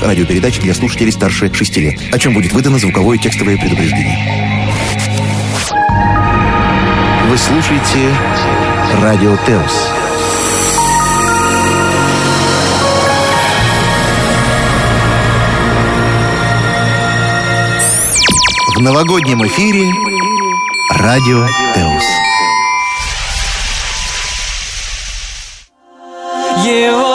бесплатных радиопередач для слушателей старше 6 лет, о чем будет выдано звуковое текстовое предупреждение. Вы слушаете Радио Теос. В новогоднем эфире Радио Теос. Его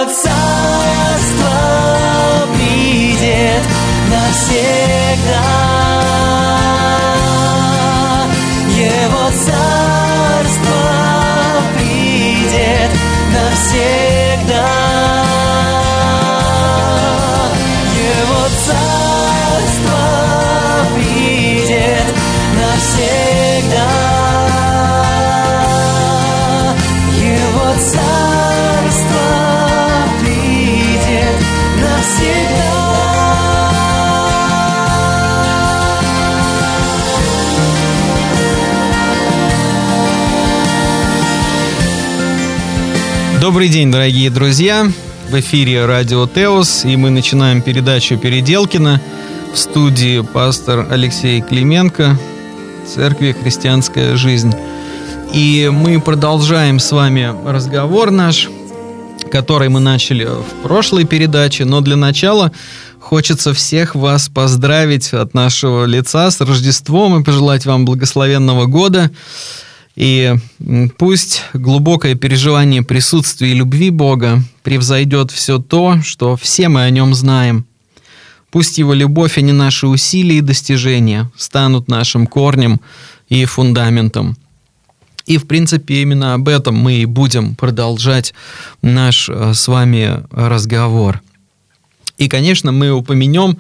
Добрый день, дорогие друзья! В эфире Радио Теос, и мы начинаем передачу Переделкина в студии пастор Алексей Клименко, Церкви «Христианская жизнь». И мы продолжаем с вами разговор наш, который мы начали в прошлой передаче, но для начала хочется всех вас поздравить от нашего лица с Рождеством и пожелать вам благословенного года. И пусть глубокое переживание присутствия и любви Бога превзойдет все то, что все мы о нем знаем. Пусть его любовь, а не наши усилия и достижения, станут нашим корнем и фундаментом. И, в принципе, именно об этом мы и будем продолжать наш э, с вами разговор. И, конечно, мы упомянем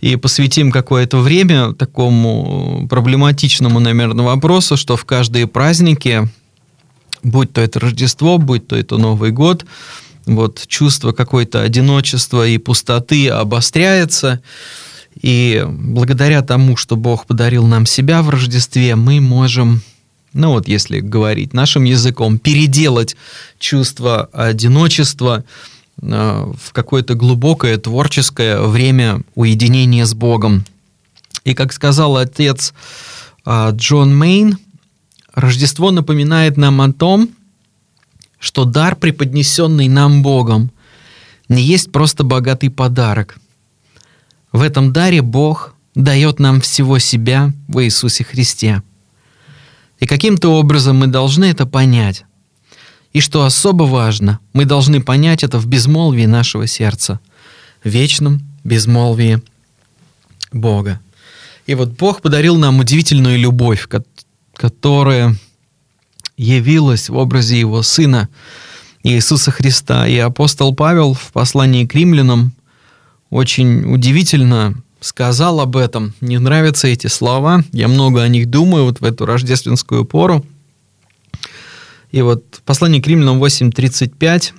и посвятим какое-то время такому проблематичному, наверное, вопросу, что в каждые праздники, будь то это Рождество, будь то это Новый год, вот чувство какой-то одиночества и пустоты обостряется. И благодаря тому, что Бог подарил нам себя в Рождестве, мы можем, ну вот если говорить нашим языком, переделать чувство одиночества в какое-то глубокое творческое время уединения с Богом. И как сказал отец э, Джон Мейн, Рождество напоминает нам о том, что дар, преподнесенный нам Богом, не есть просто богатый подарок. В этом даре Бог дает нам всего себя в Иисусе Христе. И каким-то образом мы должны это понять. И что особо важно, мы должны понять это в безмолвии нашего сердца, в вечном безмолвии Бога. И вот Бог подарил нам удивительную любовь, ко- которая явилась в образе Его Сына Иисуса Христа. И апостол Павел в послании к римлянам очень удивительно сказал об этом. Не нравятся эти слова. Я много о них думаю вот в эту рождественскую пору. И вот в послании к римлянам 8.35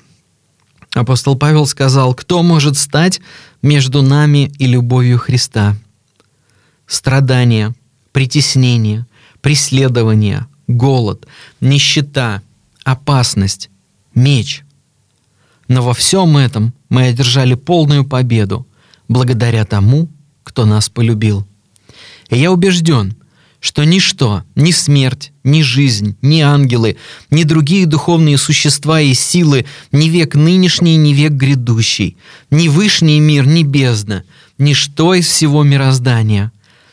апостол Павел сказал, «Кто может стать между нами и любовью Христа?» Страдания, притеснение, преследование, голод, нищета, опасность, меч. Но во всем этом мы одержали полную победу благодаря тому, кто нас полюбил. И я убежден, что ничто, ни смерть, ни жизнь, ни ангелы, ни другие духовные существа и силы, ни век нынешний, ни век грядущий, ни вышний мир, ни бездна, ничто из всего мироздания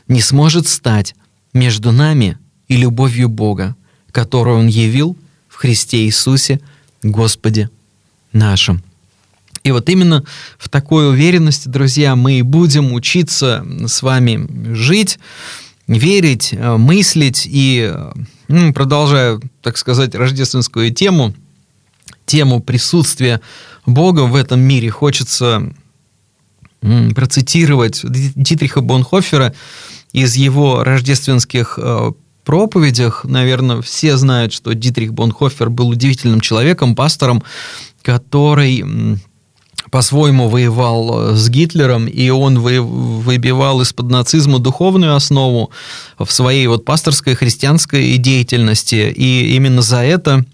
не сможет стать между нами и любовью Бога, которую Он явил в Христе Иисусе, Господе нашим. И вот именно в такой уверенности, друзья, мы и будем учиться с вами жить, верить, э, мыслить и, э, продолжая, так сказать, рождественскую тему, тему присутствия Бога в этом мире, хочется процитировать Дитриха Бонхофера из его рождественских э, проповедях. Наверное, все знают, что Дитрих Бонхофер был удивительным человеком, пастором, который по-своему воевал э, с Гитлером, и он вы- выбивал из-под нацизма духовную основу в своей вот пасторской христианской деятельности. И именно за это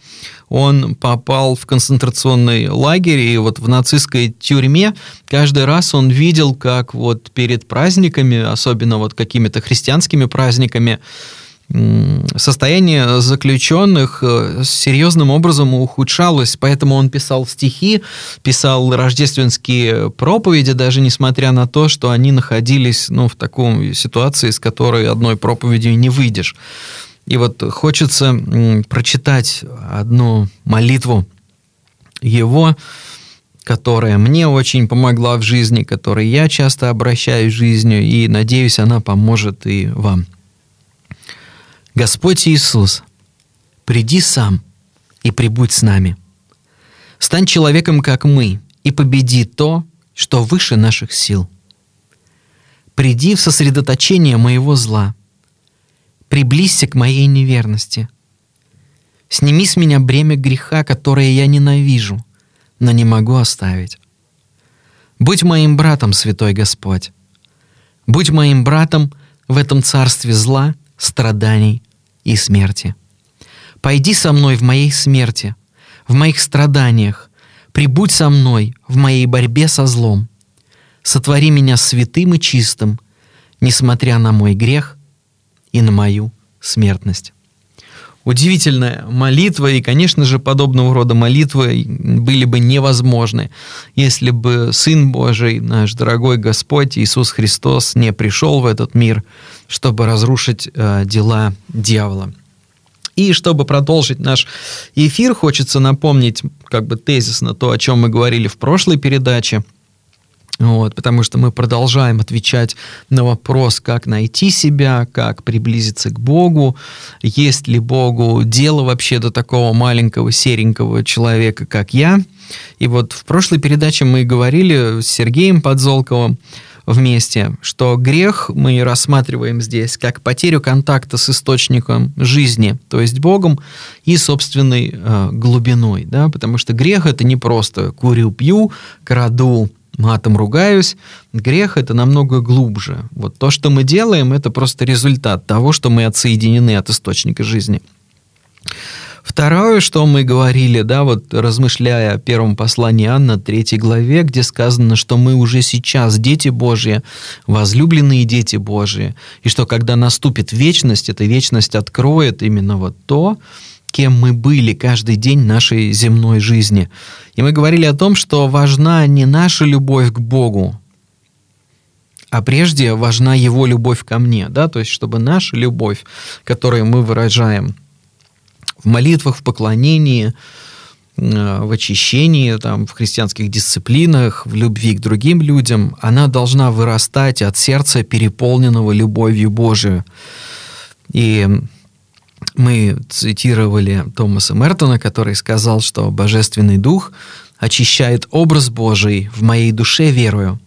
он попал в концентрационный лагерь, и вот в нацистской тюрьме каждый раз он видел, как вот перед праздниками, особенно вот какими-то христианскими праздниками, состояние заключенных э, серьезным образом ухудшалось, поэтому он писал стихи, писал рождественские проповеди, даже несмотря на то, что они находились ну, в такой ситуации, с которой одной проповедью не выйдешь. И вот хочется прочитать одну молитву его, которая мне очень помогла в жизни, которой я часто обращаюсь жизнью, и надеюсь, она поможет и вам. Господь Иисус, приди сам и прибудь с нами. Стань человеком, как мы, и победи то, что выше наших сил. Приди в сосредоточение моего зла. Приблизься к моей неверности. Сними с меня бремя греха, которое я ненавижу, но не могу оставить. Будь моим братом, Святой Господь. Будь моим братом в этом царстве зла, страданий и смерти. Пойди со мной в моей смерти, в моих страданиях, прибудь со мной в моей борьбе со злом. Сотвори меня святым и чистым, несмотря на мой грех и на мою смертность. Удивительная молитва, и, конечно же, подобного рода молитвы были бы невозможны, если бы Сын Божий, наш дорогой Господь Иисус Христос, не пришел в этот мир, чтобы разрушить э, дела дьявола. И чтобы продолжить наш эфир, хочется напомнить как бы тезисно то, о чем мы говорили в прошлой передаче – вот, потому что мы продолжаем отвечать на вопрос, как найти себя, как приблизиться к Богу, есть ли Богу дело вообще до такого маленького серенького человека, как я. И вот в прошлой передаче мы говорили с Сергеем Подзолковым, вместе, что грех мы рассматриваем здесь как потерю контакта с источником жизни, то есть Богом и собственной э, глубиной, да, потому что грех это не просто курю, пью, краду, матом ругаюсь. Грех это намного глубже. Вот то, что мы делаем, это просто результат того, что мы отсоединены от источника жизни. Второе, что мы говорили, да, вот размышляя о первом послании Анна, третьей главе, где сказано, что мы уже сейчас дети Божьи, возлюбленные дети Божьи, и что когда наступит вечность, эта вечность откроет именно вот то, кем мы были каждый день нашей земной жизни. И мы говорили о том, что важна не наша любовь к Богу, а прежде важна Его любовь ко мне, да, то есть чтобы наша любовь, которую мы выражаем – в молитвах, в поклонении, э, в очищении, там, в христианских дисциплинах, в любви к другим людям, она должна вырастать от сердца, переполненного любовью Божию. И мы цитировали Томаса Мертона, который сказал, что Божественный Дух очищает образ Божий в моей душе верою.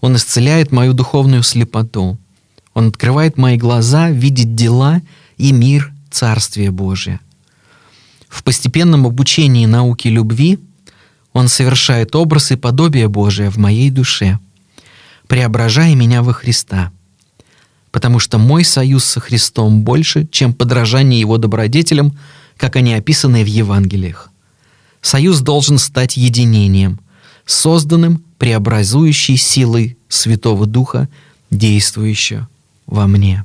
Он исцеляет мою духовную слепоту. Он открывает мои глаза видеть дела и мир Царствия Божия. В постепенном обучении науки любви он совершает образ и подобие Божие в моей душе, преображая меня во Христа, потому что мой союз со Христом больше, чем подражание Его добродетелям, как они описаны в Евангелиях. Союз должен стать единением, созданным преобразующей силой Святого Духа, действующего во мне.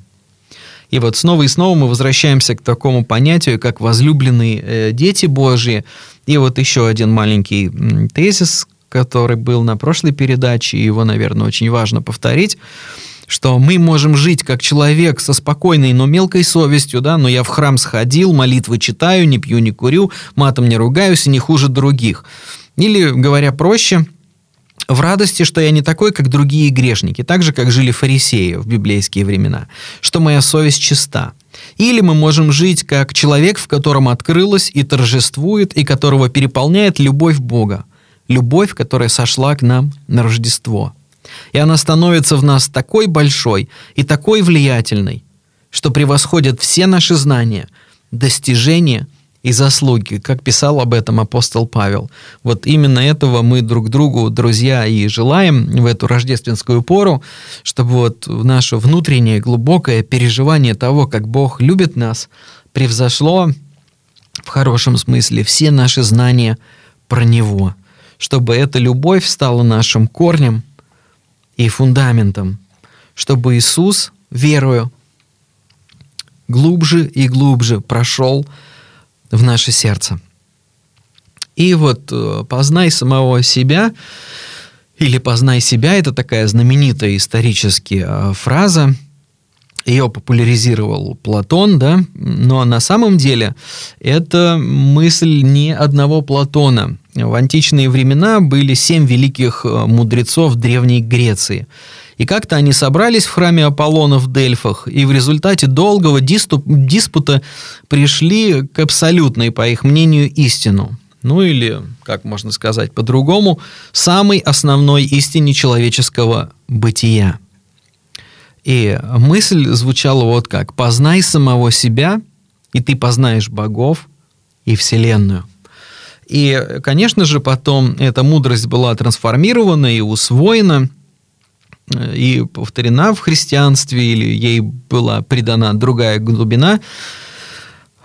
И вот снова и снова мы возвращаемся к такому понятию, как возлюбленные э, дети Божьи. И вот еще один маленький тезис, который был на прошлой передаче, и его, наверное, очень важно повторить что мы можем жить как человек со спокойной, но мелкой совестью, да, но я в храм сходил, молитвы читаю, не пью, не курю, матом не ругаюсь и не хуже других. Или, говоря проще, в радости, что я не такой, как другие грешники, так же, как жили фарисеи в библейские времена, что моя совесть чиста. Или мы можем жить как человек, в котором открылась и торжествует, и которого переполняет любовь Бога, любовь, которая сошла к нам на Рождество. И она становится в нас такой большой и такой влиятельной, что превосходит все наши знания, достижения – и заслуги, как писал об этом апостол Павел. Вот именно этого мы друг другу, друзья, и желаем в эту рождественскую пору, чтобы вот наше внутреннее глубокое переживание того, как Бог любит нас, превзошло в хорошем смысле, все наши знания про Него, чтобы эта любовь стала нашим корнем и фундаментом, чтобы Иисус, верую, глубже и глубже прошел в наше сердце. И вот э, «познай самого себя» или «познай себя» — это такая знаменитая исторически э, фраза, ее популяризировал Платон, да, но на самом деле это мысль не одного Платона. В античные времена были семь великих э, мудрецов Древней Греции. И как-то они собрались в храме Аполлона в Дельфах, и в результате долгого диступ, диспута пришли к абсолютной, по их мнению, истину. Ну или, как можно сказать по-другому, самой основной истине человеческого бытия. И мысль звучала вот как «познай самого себя, и ты познаешь богов и Вселенную». И, конечно же, потом эта мудрость была трансформирована и усвоена, и повторена в христианстве, или ей была придана другая глубина.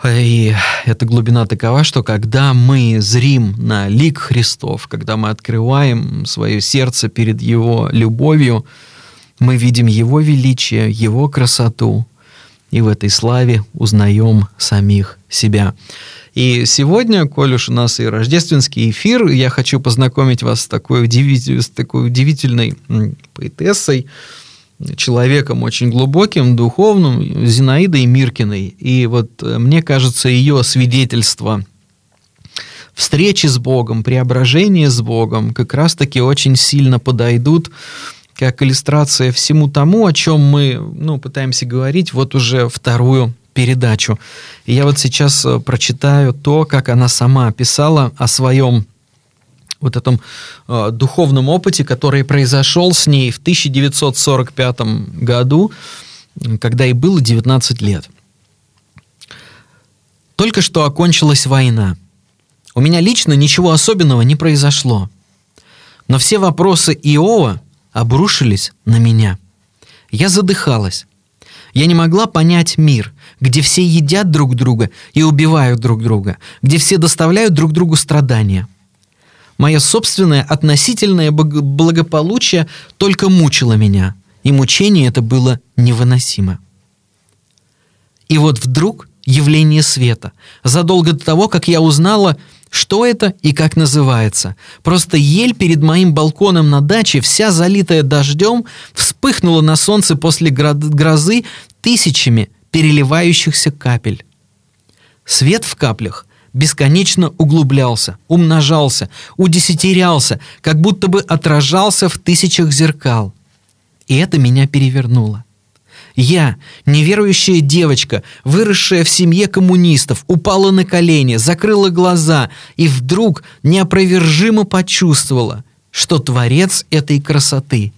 И эта глубина такова, что когда мы зрим на лик Христов, когда мы открываем свое сердце перед Его любовью, мы видим Его величие, Его красоту, и в этой славе узнаем самих себя. И сегодня, коль уж у нас и рождественский эфир, я хочу познакомить вас с такой, удивитель, с такой удивительной поэтессой, человеком очень глубоким, духовным, Зинаидой Миркиной. И вот э, мне кажется, ее свидетельство встречи с Богом, преображение с Богом как раз-таки очень сильно подойдут как иллюстрация всему тому, о чем мы ну, пытаемся говорить вот уже вторую передачу. И я вот сейчас э, прочитаю то, как она сама писала о своем вот этом э, духовном опыте, который произошел с ней в 1945 году, когда ей было 19 лет. Только что окончилась война. У меня лично ничего особенного не произошло. Но все вопросы Иова обрушились на меня. Я задыхалась. Я не могла понять мир, где все едят друг друга и убивают друг друга, где все доставляют друг другу страдания. Мое собственное относительное благополучие только мучило меня, и мучение это было невыносимо. И вот вдруг явление света, задолго до того, как я узнала, что это и как называется? Просто ель перед моим балконом на даче, вся залитая дождем, вспыхнула на солнце после грозы тысячами переливающихся капель. Свет в каплях бесконечно углублялся, умножался, удесятерялся, как будто бы отражался в тысячах зеркал. И это меня перевернуло. Я, неверующая девочка, выросшая в семье коммунистов, упала на колени, закрыла глаза и вдруг неопровержимо почувствовала, что Творец этой красоты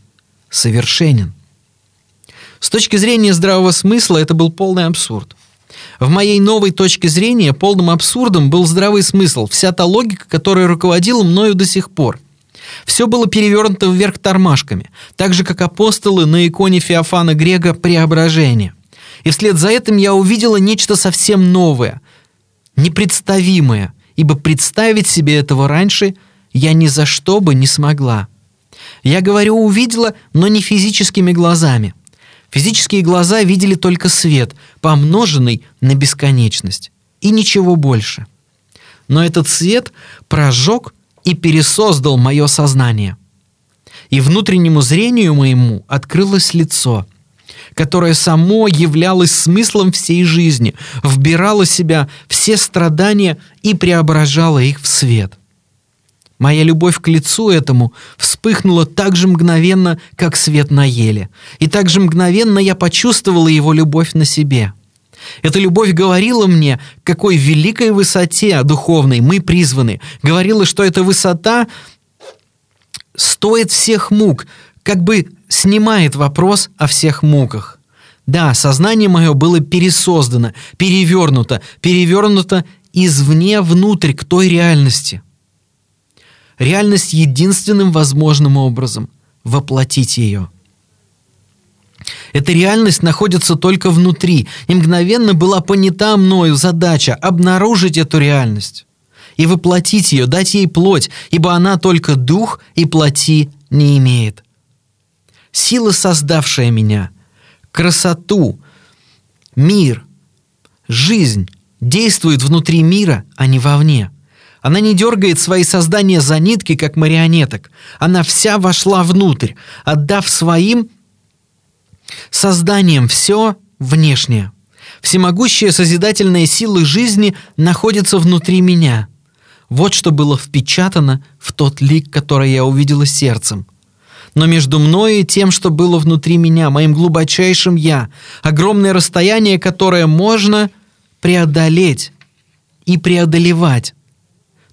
совершенен. С точки зрения здравого смысла это был полный абсурд. В моей новой точке зрения полным абсурдом был здравый смысл, вся та логика, которая руководила мною до сих пор – все было перевернуто вверх тормашками, так же, как апостолы на иконе Феофана Грега «Преображение». И вслед за этим я увидела нечто совсем новое, непредставимое, ибо представить себе этого раньше я ни за что бы не смогла. Я говорю «увидела», но не физическими глазами. Физические глаза видели только свет, помноженный на бесконечность, и ничего больше. Но этот свет прожег и пересоздал мое сознание. И внутреннему зрению моему открылось лицо, которое само являлось смыслом всей жизни, вбирало в себя все страдания и преображало их в свет. Моя любовь к лицу этому вспыхнула так же мгновенно, как свет на еле. И так же мгновенно я почувствовала его любовь на себе – эта любовь говорила мне, какой великой высоте духовной мы призваны. Говорила, что эта высота стоит всех мук, как бы снимает вопрос о всех муках. Да, сознание мое было пересоздано, перевернуто, перевернуто извне внутрь к той реальности. Реальность единственным возможным образом – воплотить ее – Эта реальность находится только внутри, и мгновенно была понята мною задача обнаружить эту реальность и воплотить ее, дать ей плоть, ибо она только дух и плоти не имеет. Сила, создавшая меня, красоту, мир, жизнь, действует внутри мира, а не вовне. Она не дергает свои создания за нитки, как марионеток. Она вся вошла внутрь, отдав своим созданием все внешнее. Всемогущая созидательная сила жизни находится внутри меня. Вот что было впечатано в тот лик, который я увидела сердцем. Но между мною и тем, что было внутри меня, моим глубочайшим «я», огромное расстояние, которое можно преодолеть и преодолевать,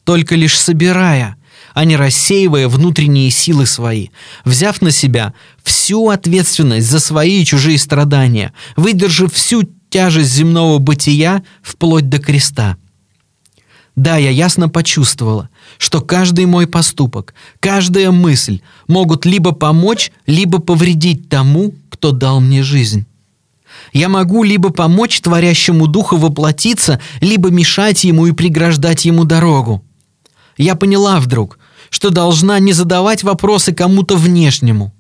только лишь собирая, а не рассеивая внутренние силы свои, взяв на себя всю ответственность за свои и чужие страдания, выдержав всю тяжесть земного бытия вплоть до креста. Да, я ясно почувствовала, что каждый мой поступок, каждая мысль могут либо помочь, либо повредить тому, кто дал мне жизнь. Я могу либо помочь творящему духа воплотиться, либо мешать ему и преграждать ему дорогу. Я поняла вдруг, что должна не задавать вопросы кому-то внешнему,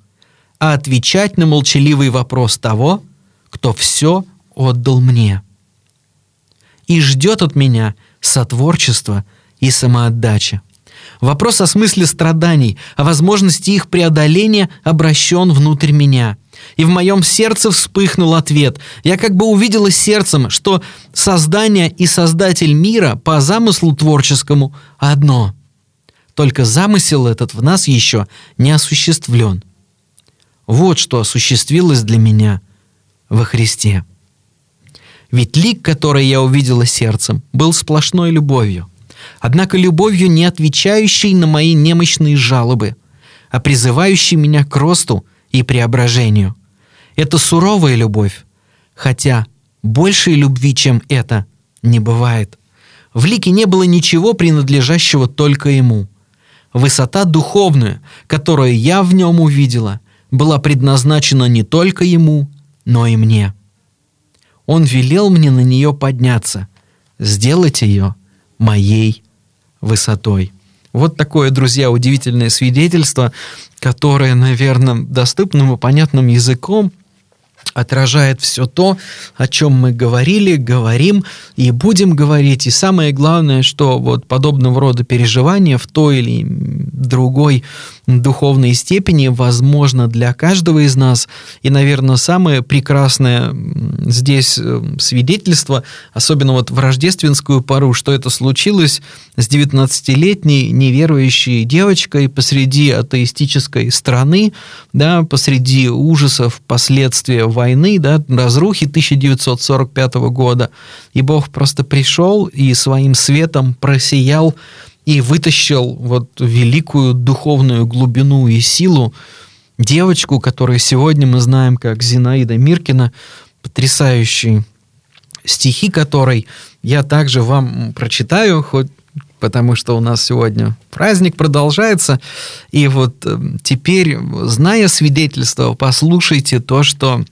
а отвечать на молчаливый вопрос того, кто все отдал мне. И ждет от меня сотворчество и самоотдача. Вопрос о смысле страданий, о возможности их преодоления обращен внутрь меня. И в моем сердце вспыхнул ответ. Я как бы увидела сердцем, что создание и создатель мира по замыслу творческому одно. Только замысел этот в нас еще не осуществлен. Вот что осуществилось для меня во Христе. Ведь лик, который я увидела сердцем, был сплошной любовью. Однако любовью, не отвечающей на мои немощные жалобы, а призывающей меня к росту и преображению. Это суровая любовь, хотя большей любви, чем это, не бывает. В лике не было ничего, принадлежащего только ему. Высота духовная, которую я в нем увидела, была предназначена не только ему, но и мне. Он велел мне на нее подняться, сделать ее моей высотой. Вот такое, друзья, удивительное свидетельство, которое, наверное, доступным и понятным языком отражает все то, о чем мы говорили, говорим и будем говорить. И самое главное, что вот подобного рода переживания в той или другой духовной степени возможно для каждого из нас. И, наверное, самое прекрасное здесь э, свидетельство, особенно вот в рождественскую пару, что это случилось с 19-летней неверующей девочкой посреди атеистической страны, да, посреди ужасов последствия войны, да, разрухи 1945 года. И Бог просто пришел и своим светом просиял и вытащил вот великую духовную глубину и силу девочку, которую сегодня мы знаем как Зинаида Миркина, потрясающие стихи которой я также вам прочитаю, хоть потому что у нас сегодня праздник продолжается. И вот э, теперь, зная свидетельство, послушайте то, что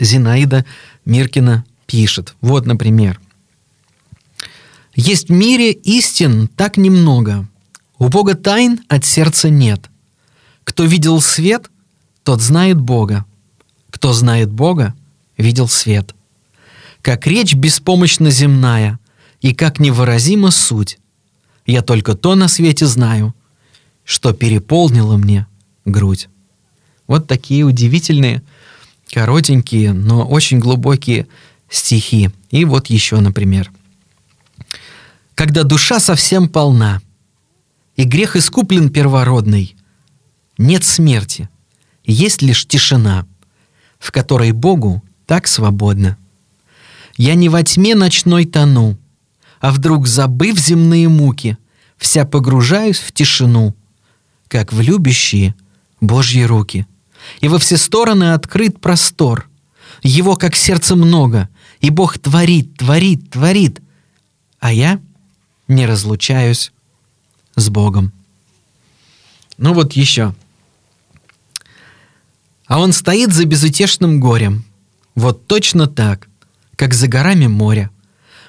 Зинаида Миркина пишет. Вот, например. Есть в мире истин так немного. У Бога тайн от сердца нет. Кто видел свет, тот знает Бога. Кто знает Бога, видел свет. Как речь беспомощно земная, и как невыразима суть. Я только то на свете знаю, что переполнило мне грудь. Вот такие удивительные, коротенькие, но очень глубокие стихи. И вот еще, например – когда душа совсем полна, и грех искуплен первородный, нет смерти, есть лишь тишина, в которой Богу так свободно. Я не во тьме ночной тону, а вдруг, забыв земные муки, вся погружаюсь в тишину, как в любящие Божьи руки. И во все стороны открыт простор. Его, как сердце, много, и Бог творит, творит, творит. А я — не разлучаюсь с Богом. Ну вот еще. А он стоит за безутешным горем. Вот точно так, как за горами моря.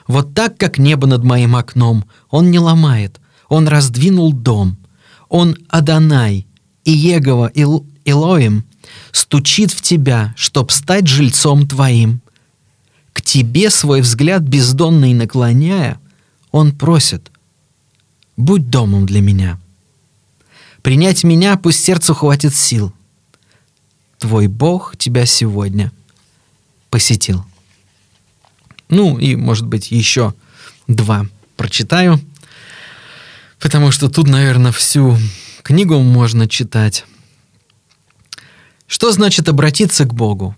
Вот так, как небо над моим окном. Он не ломает, он раздвинул дом. Он Адонай, Иегова Ил Илоим, стучит в тебя, чтоб стать жильцом твоим. К тебе свой взгляд бездонный наклоняя, он просит, будь домом для меня. Принять меня пусть сердцу хватит сил — твой Бог тебя сегодня посетил. Ну и, может быть, еще два прочитаю, потому что тут, наверное, всю книгу можно читать. Что значит обратиться к Богу?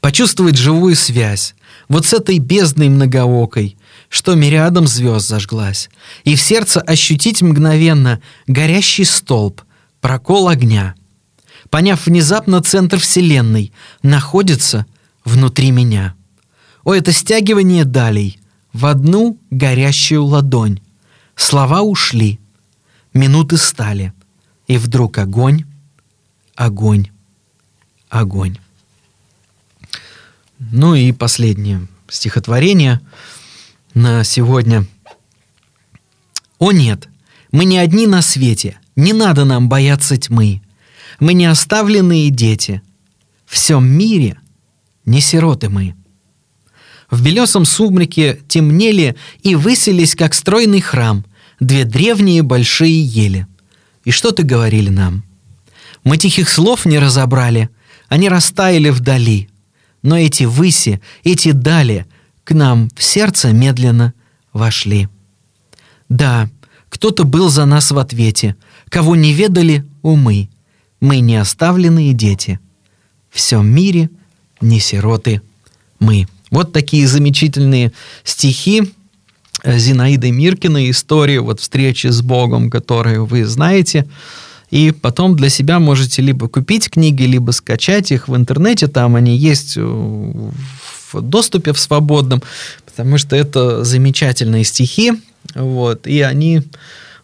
Почувствовать живую связь, вот с этой бездной многоокой, что мириадом звезд зажглась, и в сердце ощутить мгновенно горящий столб, прокол огня — поняв внезапно центр Вселенной, находится внутри меня. О, это стягивание далей в одну горящую ладонь. Слова ушли, минуты стали, и вдруг огонь, огонь, огонь. Ну и последнее стихотворение на сегодня. «О нет, мы не одни на свете, не надо нам бояться тьмы. Мы не оставленные дети. В всем мире не сироты мы. В белесом сумраке темнели и высились, как стройный храм, две древние большие ели. И что-то говорили нам. Мы тихих слов не разобрали, они растаяли вдали. Но эти выси, эти дали к нам в сердце медленно вошли. Да, кто-то был за нас в ответе, кого не ведали умы. Мы не оставленные дети. Всем мире не сироты мы. Вот такие замечательные стихи э, Зинаиды Миркиной, историю вот встречи с Богом, которую вы знаете. И потом для себя можете либо купить книги, либо скачать их в интернете. Там они есть э, в доступе в свободном, потому что это замечательные стихи. Вот, и они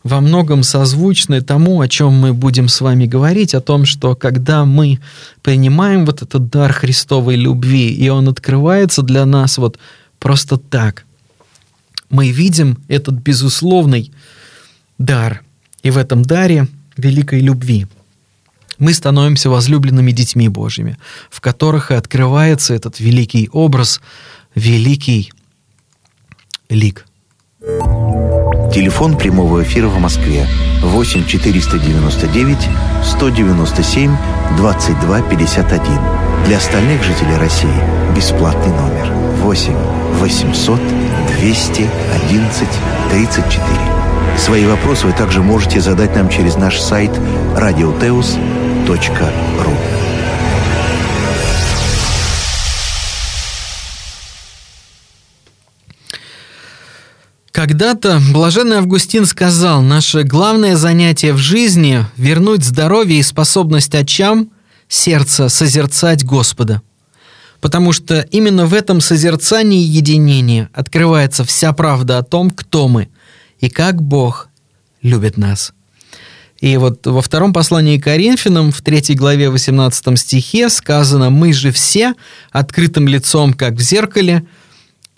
во многом созвучны тому, о чем мы будем с вами говорить, о том, что когда мы принимаем вот этот дар Христовой любви, и он открывается для нас вот просто так, мы видим этот безусловный дар, и в этом даре великой любви мы становимся возлюбленными детьми Божьими, в которых и открывается этот великий образ, великий лик. Телефон прямого эфира в Москве 8 499 197 22 51. Для остальных жителей России бесплатный номер 8 800 211 34. Свои вопросы вы также можете задать нам через наш сайт radioteus.ru. Когда-то блаженный Августин сказал, наше главное занятие в жизни – вернуть здоровье и способность очам сердца созерцать Господа. Потому что именно в этом созерцании единения открывается вся правда о том, кто мы и как Бог любит нас. И вот во втором послании к Коринфянам, в третьей главе 18 стихе сказано «Мы же все открытым лицом, как в зеркале,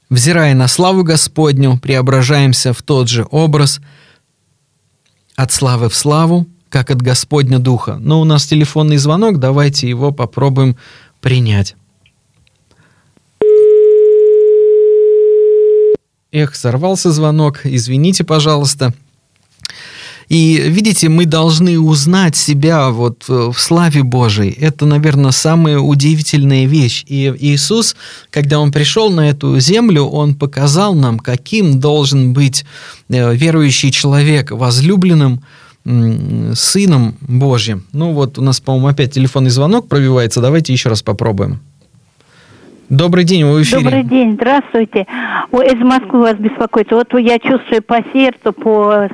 взирая на славу Господню, преображаемся в тот же образ от славы в славу, как от Господня Духа. Но у нас телефонный звонок, давайте его попробуем принять. Эх, сорвался звонок, извините, пожалуйста. И видите, мы должны узнать себя вот э, в славе Божией. Это, наверное, самая удивительная вещь. И Иисус, когда Он пришел на эту землю, Он показал нам, каким должен быть э, верующий человек, возлюбленным Сыном Божьим. Ну вот у нас, по-моему, опять телефонный звонок пробивается. Давайте еще раз попробуем. Добрый день, вы в эфире. Добрый день, здравствуйте. Ой, из Москвы вас беспокоит. Вот я чувствую по сердцу, по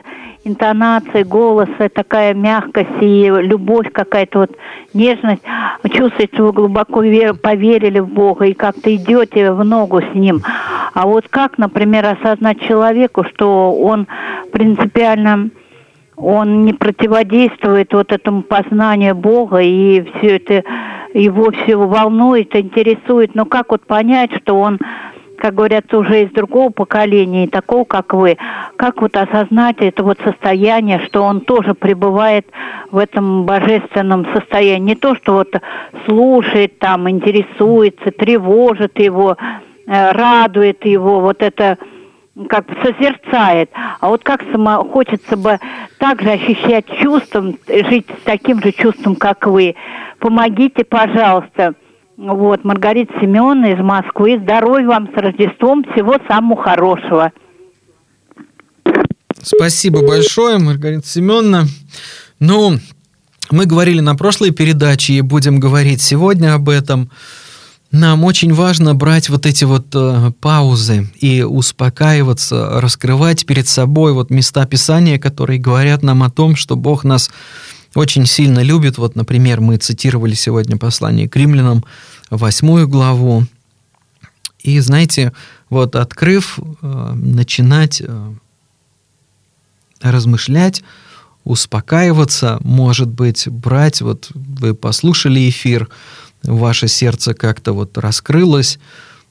интонации голоса, такая мягкость и любовь какая-то вот нежность. Чувствуете, вы глубоко вер, поверили в Бога и как-то идете в ногу с Ним. А вот как, например, осознать человеку, что он принципиально он не противодействует вот этому познанию Бога и все это его все волнует, интересует. Но как вот понять, что он как говорят, уже из другого поколения, такого, как вы, как вот осознать это вот состояние, что он тоже пребывает в этом божественном состоянии. Не то, что вот слушает там, интересуется, тревожит его, э, радует его, вот это как бы созерцает, а вот как само, хочется бы также ощущать чувством, жить с таким же чувством, как вы. Помогите, пожалуйста. Вот, Маргарита Семеновна из Москвы. Здоровья вам с Рождеством. Всего самого хорошего. Спасибо большое, Маргарита Семеновна. Ну, мы говорили на прошлой передаче и будем говорить сегодня об этом. Нам очень важно брать вот эти вот э, паузы и успокаиваться, раскрывать перед собой вот места Писания, которые говорят нам о том, что Бог нас очень сильно любит. Вот, например, мы цитировали сегодня послание к римлянам, восьмую главу. И, знаете, вот открыв, э, начинать э, размышлять, успокаиваться, может быть, брать, вот вы послушали эфир, ваше сердце как-то вот раскрылось,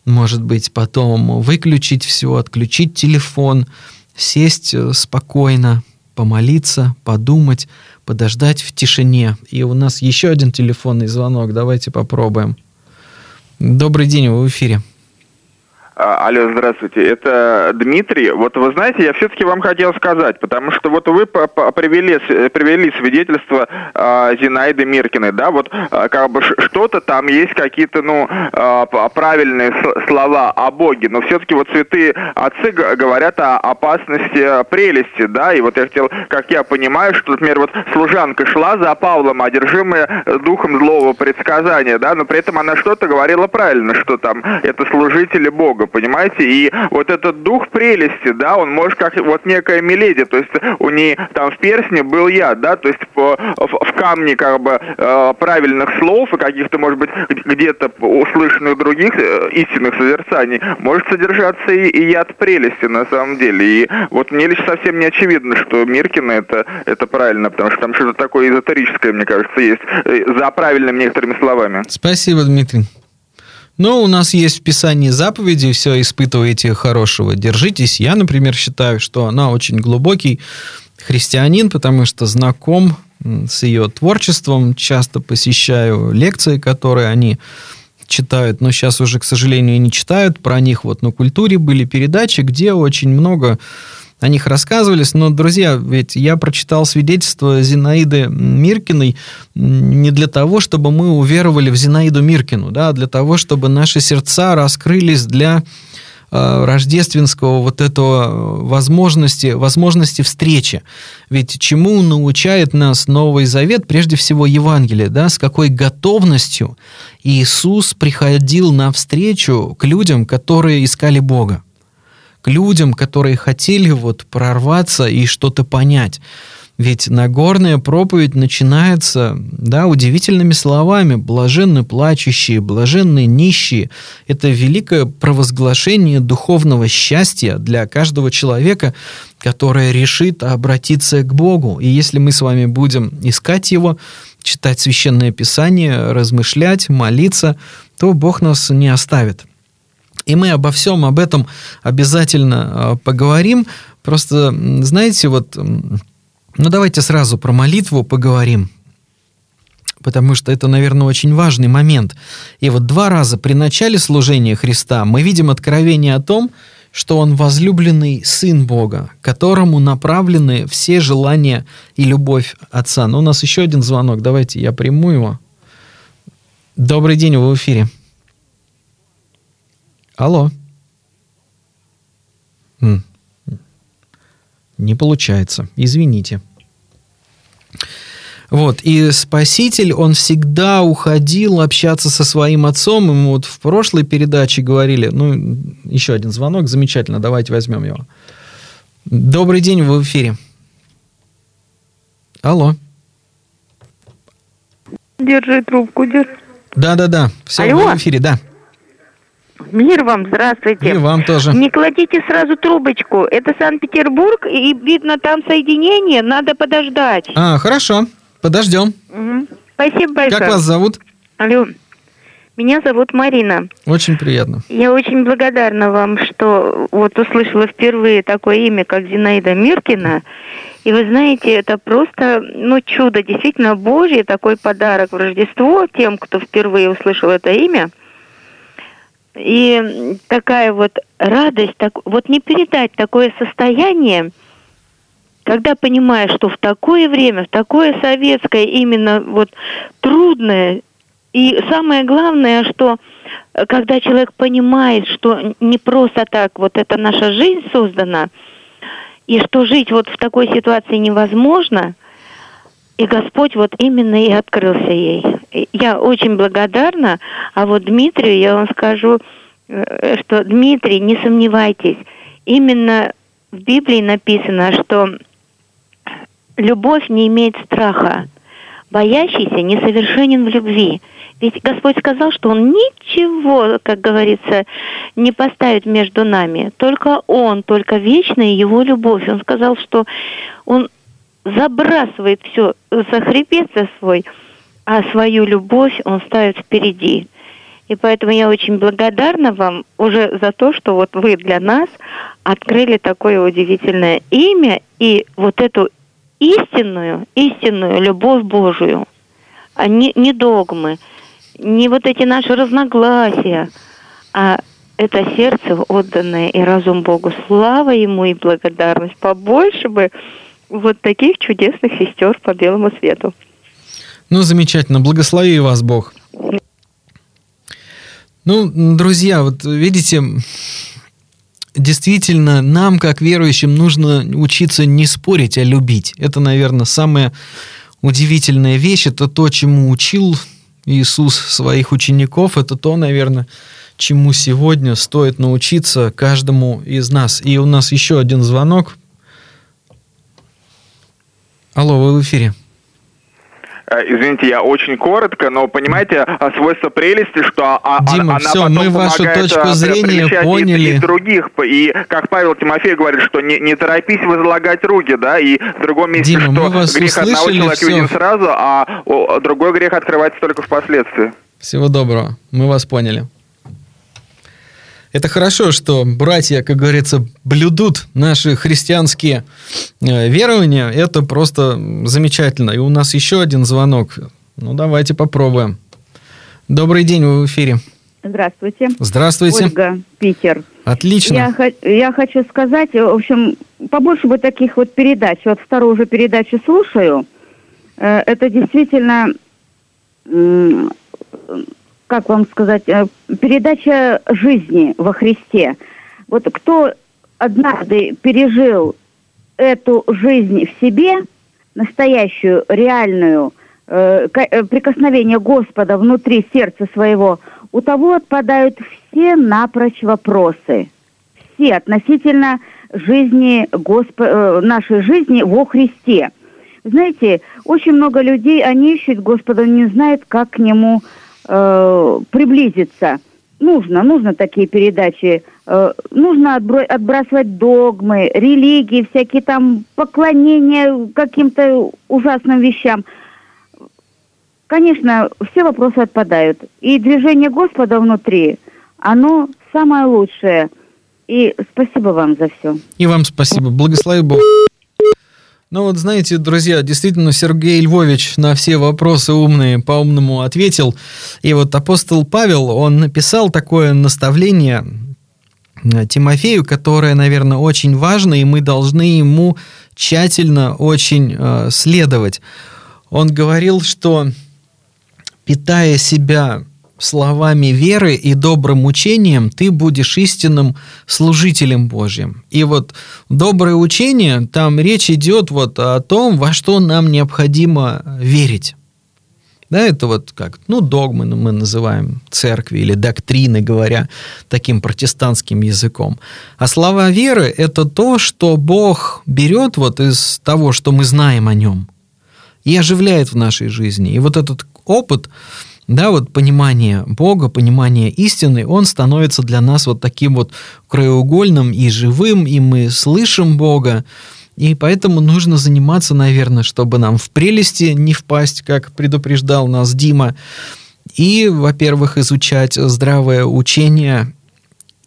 может быть, потом выключить все, отключить телефон, сесть э, спокойно, помолиться, подумать, подождать в тишине. И у нас еще один телефонный звонок. Давайте попробуем. Добрый день, вы в эфире. А, алло, здравствуйте. Это Дмитрий. Вот вы знаете, я все-таки вам хотел сказать, потому что вот вы привели, привели свидетельство э, Зинаиды Миркиной, да, вот э, как бы что-то там есть какие-то, ну, правильные слова о Боге, но все-таки вот святые отцы говорят о опасности прелести, да, и вот я хотел, как я понимаю, что, например, вот служанка шла за Павлом, одержимая духом злого предсказания, да, но при этом она что-то говорила правильно, что там это служители Бога понимаете? И вот этот дух прелести, да, он может как вот некая миледи, то есть у нее там в персне был я, да, то есть по, в, в камне как бы э, правильных слов и каких-то, может быть, где-то услышанных других э, истинных созерцаний может содержаться и, и яд прелести на самом деле. И вот мне лишь совсем не очевидно, что Миркина это, это правильно, потому что там что-то такое эзотерическое, мне кажется, есть, э, за правильными некоторыми словами. Спасибо, Дмитрий. Но у нас есть в Писании заповеди, все испытываете хорошего, держитесь. Я, например, считаю, что она очень глубокий христианин, потому что знаком с ее творчеством, часто посещаю лекции, которые они читают, но сейчас уже, к сожалению, не читают. Про них вот на культуре были передачи, где очень много о них рассказывались. Но, друзья, ведь я прочитал свидетельство Зинаиды Миркиной не для того, чтобы мы уверовали в Зинаиду Миркину, да, а для того, чтобы наши сердца раскрылись для э, рождественского вот этого возможности, возможности встречи. Ведь чему научает нас Новый Завет? Прежде всего Евангелие, да, с какой готовностью Иисус приходил навстречу к людям, которые искали Бога к людям, которые хотели вот прорваться и что-то понять. Ведь Нагорная проповедь начинается, да, удивительными словами. Блаженны плачущие, блаженны нищие. Это великое провозглашение духовного счастья для каждого человека, которое решит обратиться к Богу. И если мы с вами будем искать Его, читать Священное Писание, размышлять, молиться, то Бог нас не оставит. И мы обо всем об этом обязательно а, поговорим. Просто, знаете, вот, ну давайте сразу про молитву поговорим потому что это, наверное, очень важный момент. И вот два раза при начале служения Христа мы видим откровение о том, что Он возлюбленный Сын Бога, которому направлены все желания и любовь Отца. Но у нас еще один звонок, давайте я приму его. Добрый день, вы в эфире. Алло. М. Не получается. Извините. Вот, и Спаситель, он всегда уходил общаться со своим отцом. Мы вот в прошлой передаче говорили, ну, еще один звонок, замечательно, давайте возьмем его. Добрый день, вы в эфире. Алло. Держи трубку, держи. Да-да-да, все, Алло. в эфире, да. Мир вам, здравствуйте. И вам тоже. Не кладите сразу трубочку. Это Санкт-Петербург, и видно там соединение, надо подождать. А, хорошо, подождем. Мгм. Спасибо большое. Как вас зовут? Алло. Меня зовут Марина. Очень приятно. Я очень благодарна вам, что вот услышала впервые такое имя, как Зинаида Миркина. И вы знаете, это просто, ну, чудо, действительно Божье, такой подарок в Рождество тем, кто впервые услышал это имя. И такая вот радость, так, вот не передать такое состояние, когда понимаешь, что в такое время, в такое советское, именно вот трудное, и самое главное, что э, когда человек понимает, что не просто так вот эта наша жизнь создана, и что жить вот в такой ситуации невозможно, и Господь вот именно и открылся ей. Я очень благодарна, а вот Дмитрию я вам скажу, э, что Дмитрий, не сомневайтесь, именно в Библии написано, что любовь не имеет страха, боящийся несовершенен в любви. Ведь Господь сказал, что Он ничего, как говорится, не поставит между нами. Только Он, только вечная Его любовь. Он сказал, что Он забрасывает все за хребет свой, а свою любовь Он ставит впереди. И поэтому я очень благодарна вам уже за то, что вот вы для нас открыли такое удивительное имя и вот эту истинную, истинную любовь Божию, а не, не догмы, не вот эти наши разногласия, а это сердце отданное и разум Богу. Слава Ему и благодарность. Побольше бы вот таких чудесных сестер по белому свету. Ну, замечательно. Благослови вас Бог. Ну, друзья, вот видите, действительно, нам, как верующим, нужно учиться не спорить, а любить. Это, наверное, самая удивительная вещь. Это то, чему учил Иисус своих учеников. Это то, наверное, чему сегодня стоит научиться каждому из нас. И у нас еще один звонок. Алло, вы в эфире. Э, извините, я очень коротко, но понимаете, а, свойство прелести, что а, а, Дима, она все, потом мы вашу помогает точку зрения привлечать и- поняли. И, других. И как Павел Тимофей говорит, что не, не торопись возлагать руки, да, и в другом месте, Дима, что грех одного услышали, человека всё. виден сразу, а другой грех открывается только впоследствии. Всего доброго. Мы вас поняли. Это хорошо, что братья, как говорится, блюдут наши христианские э, верования. Это просто замечательно. И у нас еще один звонок. Ну, давайте попробуем. Добрый день, вы в эфире. Здравствуйте. Здравствуйте. Ольга, Питер. Отлично. Я, я хочу сказать, в общем, побольше бы таких вот передач. Вот вторую уже передачу слушаю. Э, Это действительно, как вам сказать, э, передача жизни во Христе. Вот кто однажды пережил эту жизнь в себе, настоящую, реальную, э, э, прикосновение Господа внутри сердца своего, у того отпадают все напрочь вопросы. Все относительно жизни э, нашей жизни во Христе. Знаете, очень много людей, они ищут Господа, не знают, как к Нему э, приблизиться. Нужно, нужно такие передачи. Э, нужно отбро- отбрасывать догмы, религии, всякие там поклонения каким-то ужасным вещам. Конечно, все вопросы отпадают. И движение Господа внутри, оно самое лучшее. И спасибо вам за все. И вам спасибо. Благослови Бог. Ну вот знаете, друзья, действительно Сергей Львович на все вопросы умные по-умному ответил. И вот апостол Павел, он написал такое наставление э, Тимофею, которое, наверное, очень важно, и мы должны ему тщательно очень э, следовать. Он говорил, что питая себя словами веры и добрым учением, ты будешь истинным служителем Божьим. И вот доброе учение, там речь идет вот о том, во что нам необходимо верить. Да, это вот как, ну, догмы мы называем церкви или доктрины, говоря таким протестантским языком. А слова веры – это то, что Бог берет вот из того, что мы знаем о нем, и оживляет в нашей жизни. И вот этот опыт, да, вот понимание Бога, понимание истины, он становится для нас вот таким вот краеугольным и живым, и мы слышим Бога, и поэтому нужно заниматься, наверное, чтобы нам в прелести не впасть, как предупреждал нас Дима, и, во-первых, изучать здравое учение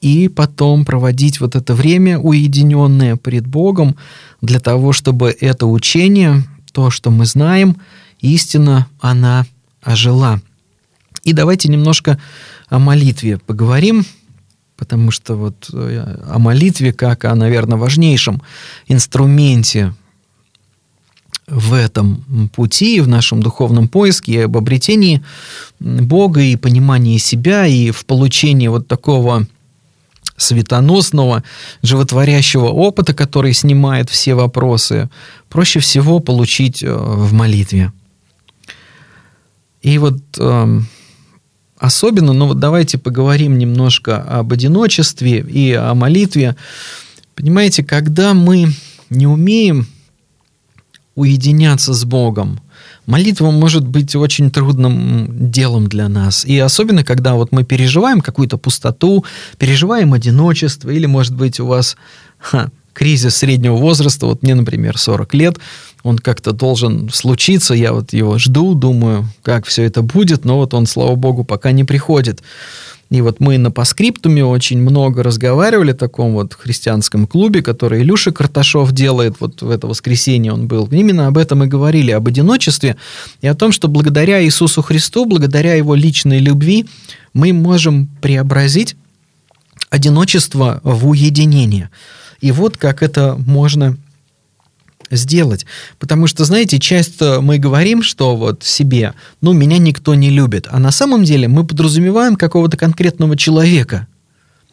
и потом проводить вот это время уединенное пред Богом для того, чтобы это учение, то, что мы знаем, истина, она ожила. И давайте немножко о молитве поговорим, потому что вот э, о молитве как о, наверное, важнейшем инструменте в этом пути, в нашем духовном поиске, об обретении Бога и понимании себя, и в получении вот такого светоносного, животворящего опыта, который снимает все вопросы, проще всего получить э, в молитве. И вот э, особенно, ну вот давайте поговорим немножко об одиночестве и о молитве. Понимаете, когда мы не умеем уединяться с Богом, молитва может быть очень трудным делом для нас. И особенно, когда вот мы переживаем какую-то пустоту, переживаем одиночество, или, может быть, у вас ха, кризис среднего возраста, вот мне, например, 40 лет, он как-то должен случиться, я вот его жду, думаю, как все это будет, но вот он, слава богу, пока не приходит. И вот мы на паскриптуме очень много разговаривали в таком вот христианском клубе, который Илюша Карташов делает, вот в это воскресенье он был. Именно об этом и говорили, об одиночестве и о том, что благодаря Иисусу Христу, благодаря Его личной любви, мы можем преобразить одиночество в уединение. И вот как это можно сделать. Потому что, знаете, часто мы говорим, что вот себе, ну, меня никто не любит. А на самом деле мы подразумеваем какого-то конкретного человека,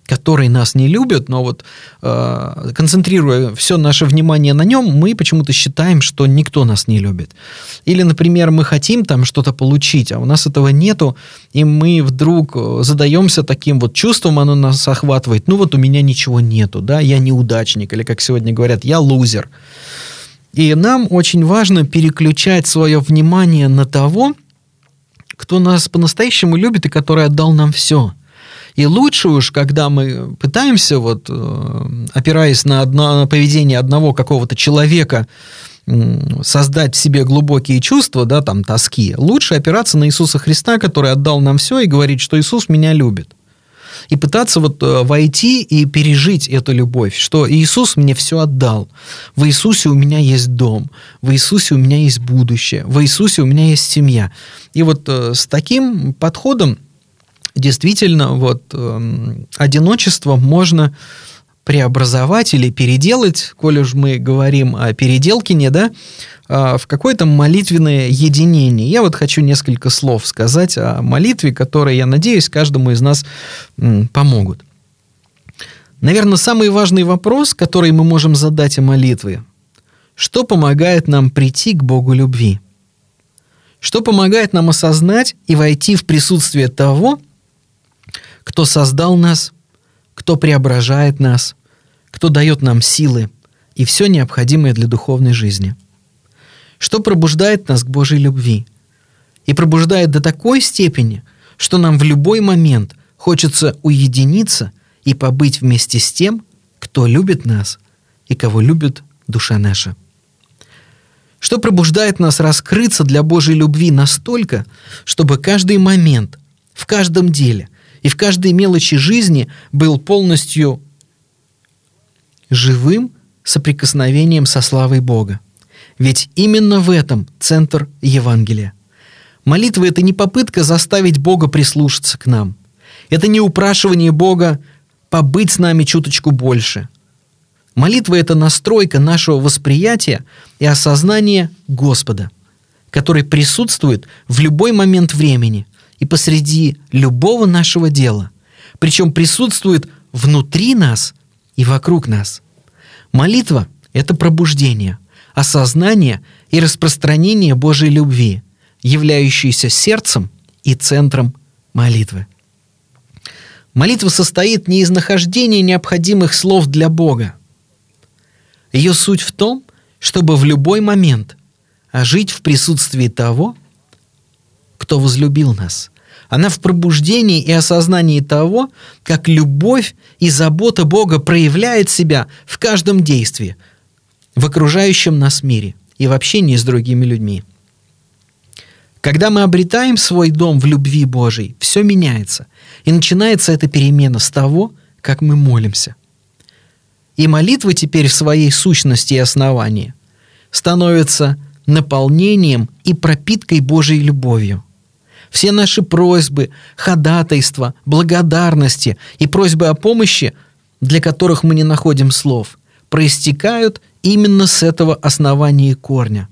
который нас не любит, но вот э, концентрируя все наше внимание на нем, мы почему-то считаем, что никто нас не любит. Или, например, мы хотим там что-то получить, а у нас этого нету, и мы вдруг задаемся таким вот чувством, оно нас охватывает, ну вот у меня ничего нету, да, я неудачник, или, как сегодня говорят, я лузер. И нам очень важно переключать свое внимание на того, кто нас по-настоящему любит и который отдал нам все. И лучше уж, когда мы пытаемся, вот, э, опираясь на, одно, на поведение одного какого-то человека, создать в себе глубокие чувства, да, там, тоски, лучше опираться на Иисуса Христа, который отдал нам все, и говорить, что Иисус меня любит и пытаться вот э, войти и пережить эту любовь, что Иисус мне все отдал. В Иисусе у меня есть дом, в Иисусе у меня есть будущее, в Иисусе у меня есть семья. И вот э, с таким подходом действительно вот э, одиночество можно преобразовать или переделать, коль уж мы говорим о переделкине, да, а, в какое-то молитвенное единение. Я вот хочу несколько слов сказать о молитве, которые, я надеюсь, каждому из нас помогут. Наверное, самый важный вопрос, который мы можем задать о молитве, что помогает нам прийти к Богу любви? Что помогает нам осознать и войти в присутствие того, кто создал нас, кто преображает нас, кто дает нам силы и все необходимое для духовной жизни – что пробуждает нас к Божьей любви. И пробуждает до такой степени, что нам в любой момент хочется уединиться и побыть вместе с тем, кто любит нас и кого любит душа наша. Что пробуждает нас раскрыться для Божьей любви настолько, чтобы каждый момент, в каждом деле и в каждой мелочи жизни был полностью живым соприкосновением со славой Бога. Ведь именно в этом центр Евангелия. Молитва – это не попытка заставить Бога прислушаться к нам. Это не упрашивание Бога побыть с нами чуточку больше. Молитва – это настройка нашего восприятия и осознания Господа, который присутствует в любой момент времени и посреди любого нашего дела, причем присутствует внутри нас и вокруг нас. Молитва – это пробуждение – осознание и распространение Божьей любви, являющейся сердцем и центром молитвы. Молитва состоит не из нахождения необходимых слов для Бога. Ее суть в том, чтобы в любой момент жить в присутствии того, кто возлюбил нас. Она в пробуждении и осознании того, как любовь и забота Бога проявляет себя в каждом действии – в окружающем нас мире и в общении с другими людьми. Когда мы обретаем свой дом в любви Божией, все меняется. И начинается эта перемена с того, как мы молимся. И молитва теперь в своей сущности и основании становится наполнением и пропиткой Божьей любовью. Все наши просьбы, ходатайства, благодарности и просьбы о помощи, для которых мы не находим слов, проистекают именно с этого основания и корня.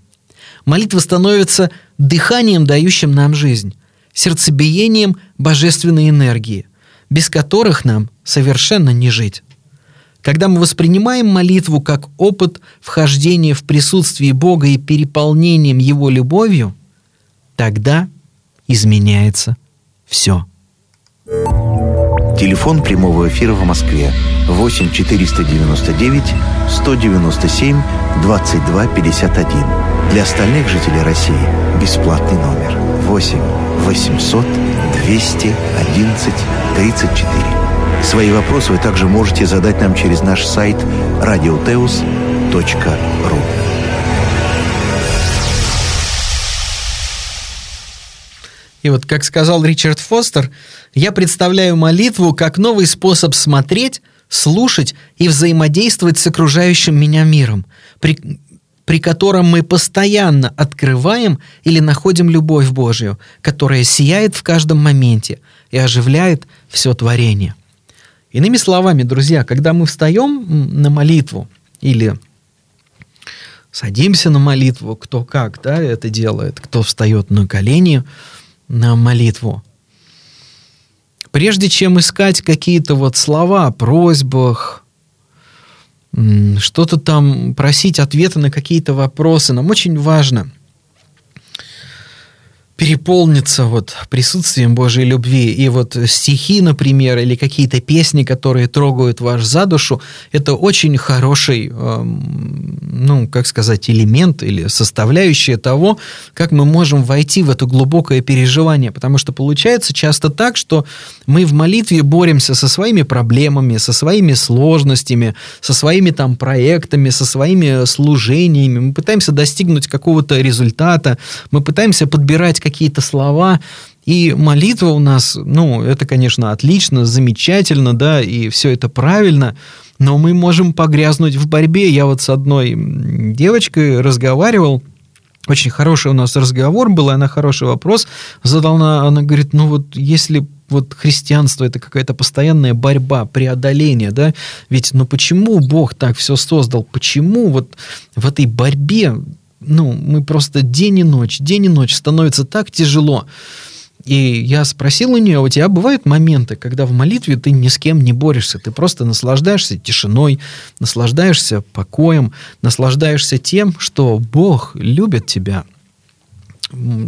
Молитва становится дыханием, дающим нам жизнь, сердцебиением божественной энергии, без которых нам совершенно не жить. Когда мы воспринимаем молитву как опыт вхождения в присутствие Бога и переполнением Его любовью, тогда изменяется все. Телефон прямого эфира в Москве 8 499 197 22 51. Для остальных жителей России бесплатный номер 8 800 211 34. Свои вопросы вы также можете задать нам через наш сайт radioteus.ru. И вот, как сказал Ричард Фостер, я представляю молитву как новый способ смотреть, слушать и взаимодействовать с окружающим меня миром, при, при котором мы постоянно открываем или находим любовь Божью, которая сияет в каждом моменте и оживляет все творение. Иными словами, друзья, когда мы встаем на молитву или садимся на молитву, кто как да, это делает, кто встает на колени на молитву, прежде чем искать какие-то вот слова о просьбах, что-то там просить ответы на какие-то вопросы, нам очень важно переполниться вот присутствием Божьей любви. И вот стихи, например, или какие-то песни, которые трогают ваш за душу, это очень хороший, э, ну, как сказать, элемент или составляющая того, как мы можем войти в это глубокое переживание. Потому что получается часто так, что мы в молитве боремся со своими проблемами, со своими сложностями, со своими там проектами, со своими служениями. Мы пытаемся достигнуть какого-то результата, мы пытаемся подбирать какие-то слова, и молитва у нас, ну, это, конечно, отлично, замечательно, да, и все это правильно, но мы можем погрязнуть в борьбе. Я вот с одной девочкой разговаривал, очень хороший у нас разговор был, и она хороший вопрос задала. Она, говорит, ну вот если вот христианство это какая-то постоянная борьба, преодоление, да, ведь ну почему Бог так все создал, почему вот в этой борьбе ну, мы просто день и ночь, день и ночь становится так тяжело. И я спросил у нее, у тебя бывают моменты, когда в молитве ты ни с кем не борешься, ты просто наслаждаешься тишиной, наслаждаешься покоем, наслаждаешься тем, что Бог любит тебя –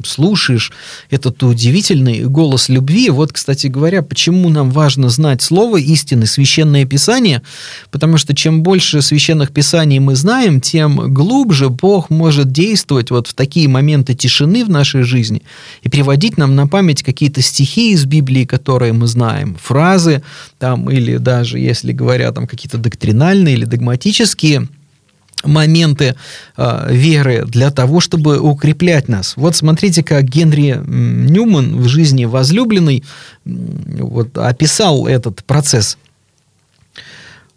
слушаешь этот удивительный голос любви. Вот, кстати говоря, почему нам важно знать слово истины, священное писание, потому что чем больше священных писаний мы знаем, тем глубже Бог может действовать вот в такие моменты тишины в нашей жизни и приводить нам на память какие-то стихи из Библии, которые мы знаем, фразы там или даже, если говоря, там какие-то доктринальные или догматические моменты э, веры для того, чтобы укреплять нас. Вот смотрите, как Генри Ньюман в жизни возлюбленный вот, описал этот процесс.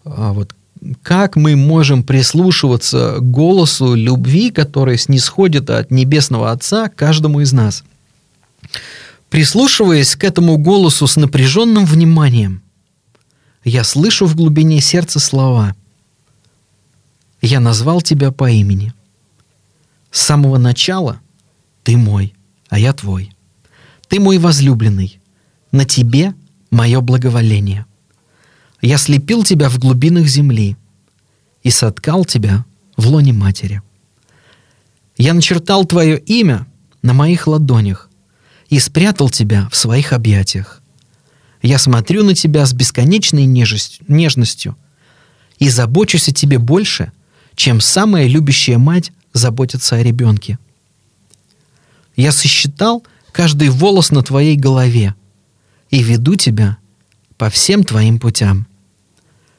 А вот как мы можем прислушиваться к голосу любви, который снисходит от Небесного Отца каждому из нас. Прислушиваясь к этому голосу с напряженным вниманием, я слышу в глубине сердца слова – я назвал тебя по имени. С самого начала ты мой, а я твой. Ты мой возлюбленный. На тебе мое благоволение. Я слепил тебя в глубинах земли и соткал тебя в лоне матери. Я начертал твое имя на моих ладонях и спрятал тебя в своих объятиях. Я смотрю на тебя с бесконечной нежностью и забочусь о тебе больше — чем самая любящая мать заботится о ребенке. Я сосчитал каждый волос на твоей голове и веду тебя по всем твоим путям.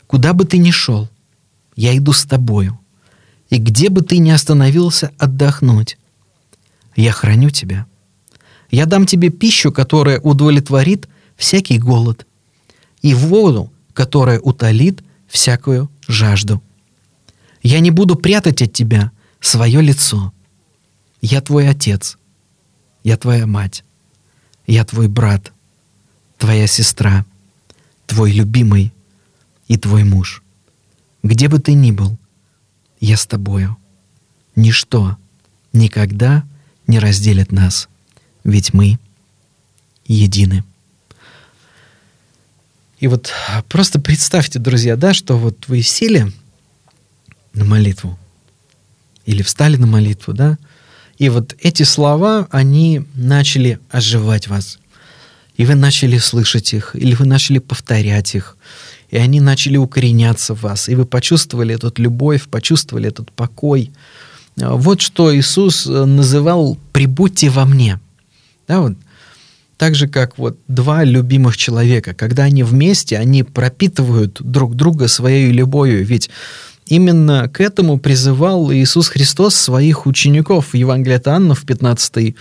Куда бы ты ни шел, я иду с тобою. И где бы ты ни остановился отдохнуть, я храню тебя. Я дам тебе пищу, которая удовлетворит всякий голод, и воду, которая утолит всякую жажду. Я не буду прятать от тебя свое лицо. Я твой отец, я твоя мать, я твой брат, твоя сестра, твой любимый и твой муж. Где бы ты ни был, я с тобою. Ничто никогда не разделит нас, ведь мы едины. И вот просто представьте, друзья, да, что вот вы сели на молитву или встали на молитву, да, и вот эти слова, они начали оживать вас. И вы начали слышать их, или вы начали повторять их, и они начали укореняться в вас, и вы почувствовали эту любовь, почувствовали этот покой. Вот что Иисус э, называл «прибудьте во мне». Да, вот. Так же, как вот два любимых человека, когда они вместе, они пропитывают друг друга своей любовью, ведь именно к этому призывал Иисус Христос своих учеников в Евангелии от Анна в 15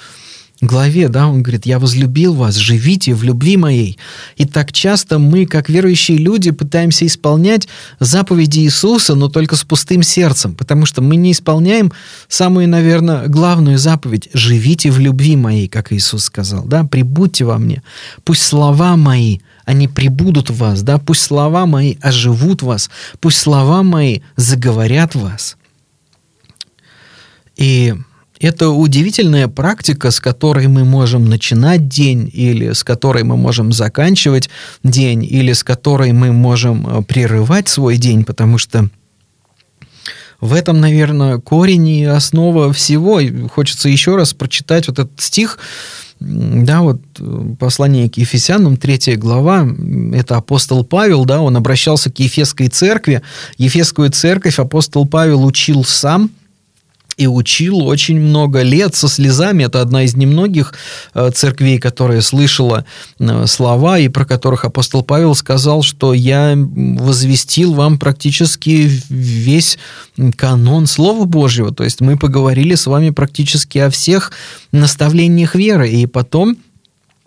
главе, да, он говорит, я возлюбил вас, живите в любви моей. И так часто мы, как верующие люди, пытаемся исполнять заповеди Иисуса, но только с пустым сердцем, потому что мы не исполняем самую, наверное, главную заповедь – живите в любви моей, как Иисус сказал, да, прибудьте во мне. Пусть слова мои, они прибудут в вас, да, пусть слова мои оживут вас, пусть слова мои заговорят вас. И это удивительная практика, с которой мы можем начинать день, или с которой мы можем заканчивать день, или с которой мы можем э, прерывать свой день, потому что в этом, наверное, корень и основа всего. И хочется еще раз прочитать вот этот стих, да, вот э, послание к Ефесянам, третья глава, это апостол Павел, да, он обращался к Ефесской церкви. Ефесскую церковь апостол Павел учил сам – и учил очень много лет со слезами. Это одна из немногих э, церквей, которая слышала э, слова, и про которых апостол Павел сказал, что я возвестил вам практически весь канон Слова Божьего. То есть мы поговорили с вами практически о всех наставлениях веры. И потом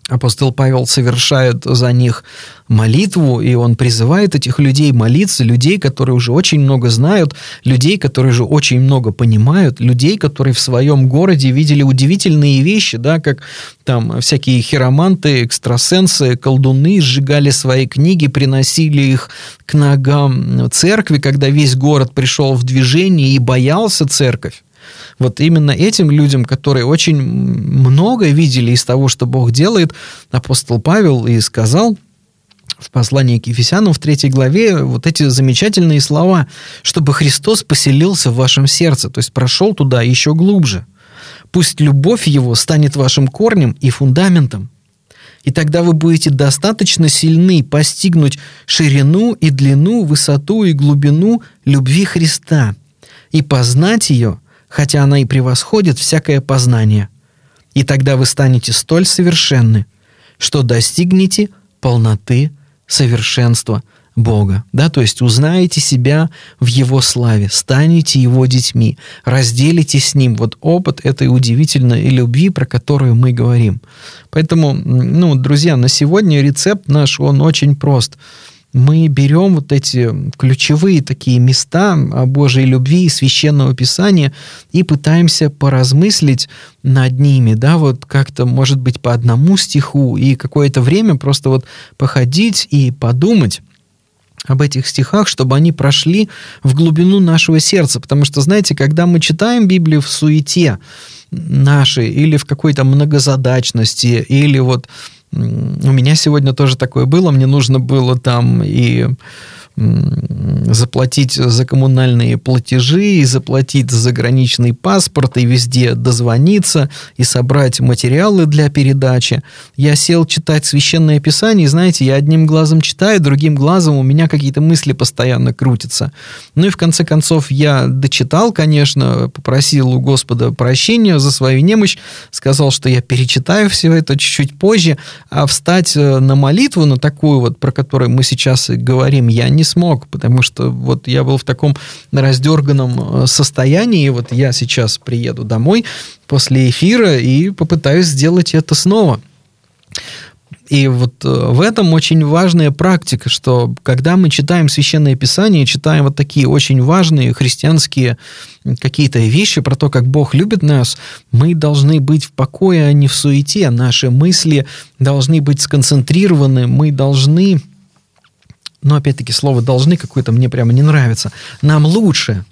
Апостол Павел совершает за них молитву, и он призывает этих людей молиться, людей, которые уже очень много знают, людей, которые уже очень много понимают, людей, которые в своем городе видели удивительные вещи, да, как там всякие хироманты, экстрасенсы, колдуны сжигали свои книги, приносили их к ногам церкви, когда весь город пришел в движение и боялся церковь. Вот именно этим людям, которые очень много видели из того, что Бог делает, апостол Павел и сказал в послании к Ефесянам в третьей главе вот эти замечательные слова, чтобы Христос поселился в вашем сердце, то есть прошел туда еще глубже. Пусть любовь Его станет вашим корнем и фундаментом. И тогда вы будете достаточно сильны постигнуть ширину и длину, высоту и глубину любви Христа и познать ее, хотя она и превосходит всякое познание. И тогда вы станете столь совершенны, что достигнете полноты совершенства Бога. Да? То есть узнаете себя в Его славе, станете Его детьми, разделите с Ним вот опыт этой удивительной любви, про которую мы говорим. Поэтому, ну, друзья, на сегодня рецепт наш, он очень прост – мы берем вот эти ключевые такие места Божьей любви и священного писания и пытаемся поразмыслить над ними, да, вот как-то, может быть, по одному стиху и какое-то время просто вот походить и подумать об этих стихах, чтобы они прошли в глубину нашего сердца. Потому что, знаете, когда мы читаем Библию в суете нашей или в какой-то многозадачности, или вот у меня сегодня тоже такое было. Мне нужно было там и заплатить за коммунальные платежи, и заплатить за заграничный паспорт, и везде дозвониться, и собрать материалы для передачи. Я сел читать Священное Писание, и, знаете, я одним глазом читаю, другим глазом у меня какие-то мысли постоянно крутятся. Ну и в конце концов я дочитал, конечно, попросил у Господа прощения за свою немощь, сказал, что я перечитаю все это чуть-чуть позже, а встать э, на молитву, на такую вот, про которую мы сейчас говорим, я не смог, потому что вот я был в таком раздерганном э, состоянии, вот я сейчас приеду домой после эфира и попытаюсь сделать это снова. И вот э, в этом очень важная практика, что когда мы читаем Священное Писание, читаем вот такие очень важные христианские какие-то вещи про то, как Бог любит нас, мы должны быть в покое, а не в суете. Наши мысли должны быть сконцентрированы, мы должны но опять-таки слово должны какое-то мне прямо не нравится. Нам лучше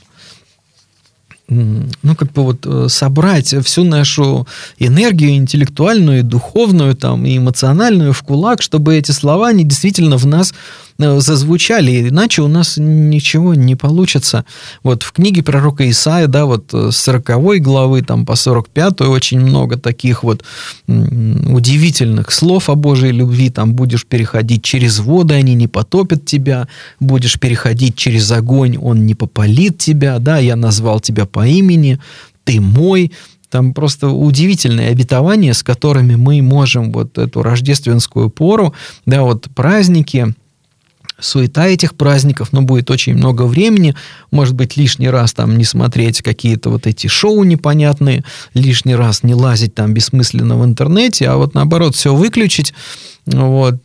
ну, как бы вот э, собрать всю нашу энергию интеллектуальную, духовную, там, и эмоциональную в кулак, чтобы эти слова, они действительно в нас зазвучали, иначе у нас ничего не получится. Вот в книге пророка Исаия, да, вот э, с 40 главы там по 45 очень много таких вот удивительных слов о Божьей любви, там будешь переходить через воды, они не потопят тебя, будешь переходить через огонь, он не попалит тебя, да, я назвал тебя по имени, ты мой, там просто удивительные обетования, с которыми мы можем вот эту рождественскую пору, да, вот праздники, суета этих праздников, но будет очень много времени, может быть, лишний раз там не смотреть какие-то вот эти шоу непонятные, лишний раз не лазить там бессмысленно в интернете, а вот наоборот все выключить, вот,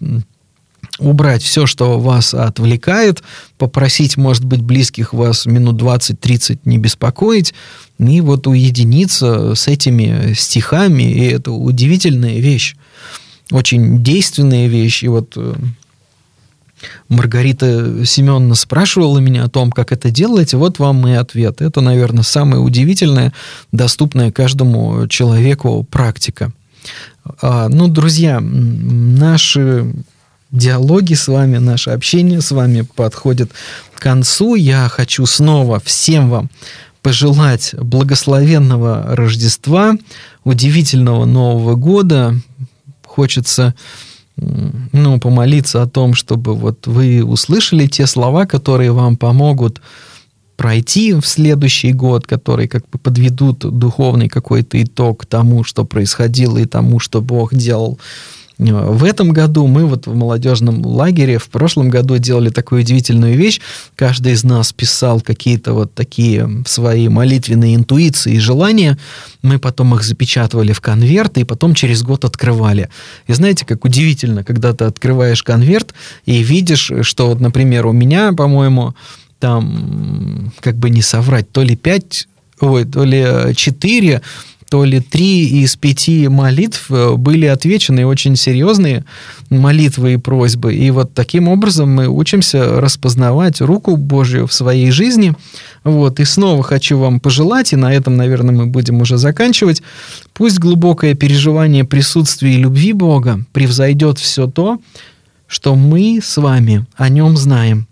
убрать все, что вас отвлекает, попросить, может быть, близких вас минут 20-30 не беспокоить, и вот уединиться с этими стихами, и это удивительная вещь, очень действенная вещь, и вот э, Маргарита Семеновна спрашивала меня о том, как это делать, вот вам и ответ. Это, наверное, самая удивительная, доступная каждому человеку практика. А, ну, друзья, наши диалоги с вами, наше общение с вами подходит к концу. Я хочу снова всем вам пожелать благословенного Рождества, удивительного Нового года. Хочется ну, помолиться о том, чтобы вот вы услышали те слова, которые вам помогут пройти в следующий год, которые как бы подведут духовный какой-то итог тому, что происходило и тому, что Бог делал в этом году мы вот в молодежном лагере в прошлом году делали такую удивительную вещь. Каждый из нас писал какие-то вот такие свои молитвенные интуиции и желания. Мы потом их запечатывали в конверты и потом через год открывали. И знаете, как удивительно, когда ты открываешь конверт и видишь, что, вот, например, у меня, по-моему, там, как бы не соврать, то ли пять, ой, то ли четыре то ли три из пяти молитв э, были отвечены очень серьезные молитвы и просьбы. И вот таким образом мы учимся распознавать руку Божью в своей жизни. Вот. И снова хочу вам пожелать, и на этом, наверное, мы будем уже заканчивать. Пусть глубокое переживание присутствия и любви Бога превзойдет все то, что мы с вами о нем знаем.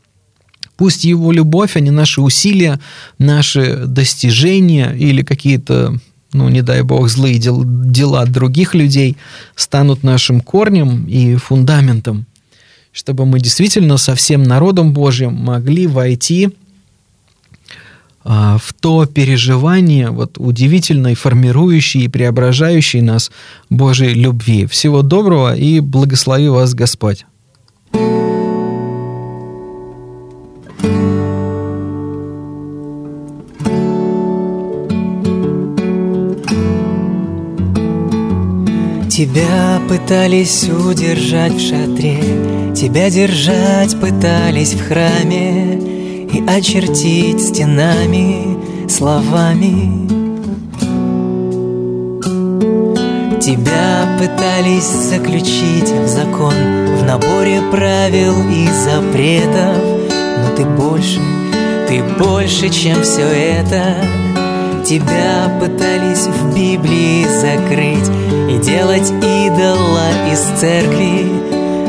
Пусть его любовь, а не наши усилия, наши достижения или какие-то ну, не дай бог, злые дел, дела других людей станут нашим корнем и фундаментом, чтобы мы действительно со всем народом Божьим могли войти а, в то переживание вот удивительной, формирующей и преображающей нас Божьей любви. Всего доброго и благослови вас Господь. Тебя пытались удержать в шатре, Тебя держать пытались в храме И очертить стенами, словами. Тебя пытались заключить в закон В наборе правил и запретов. Но ты больше, ты больше, чем все это. Тебя пытались в Библии закрыть И делать идола из церкви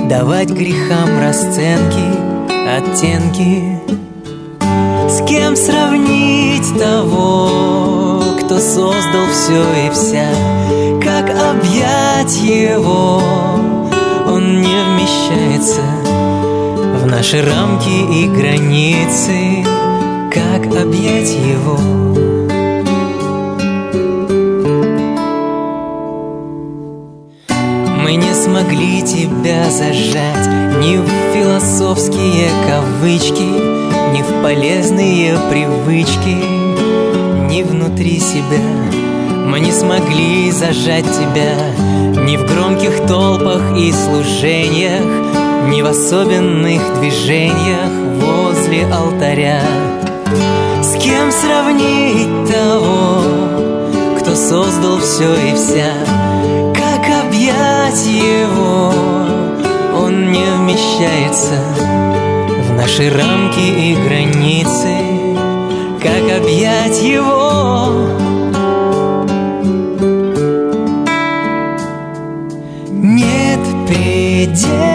Давать грехам расценки, оттенки. С кем сравнить того, кто создал все и вся? Как объять его, он не вмещается В наши рамки и границы. Как объять его привычки Ни внутри себя. Мы не смогли зажать тебя Ни в громких толпах и служениях Ни в особенных движениях возле алтаря. С кем сравнить того, кто создал все и вся? Как объять его, он не вмещается В наши рамки и границы объять его, Нет предела,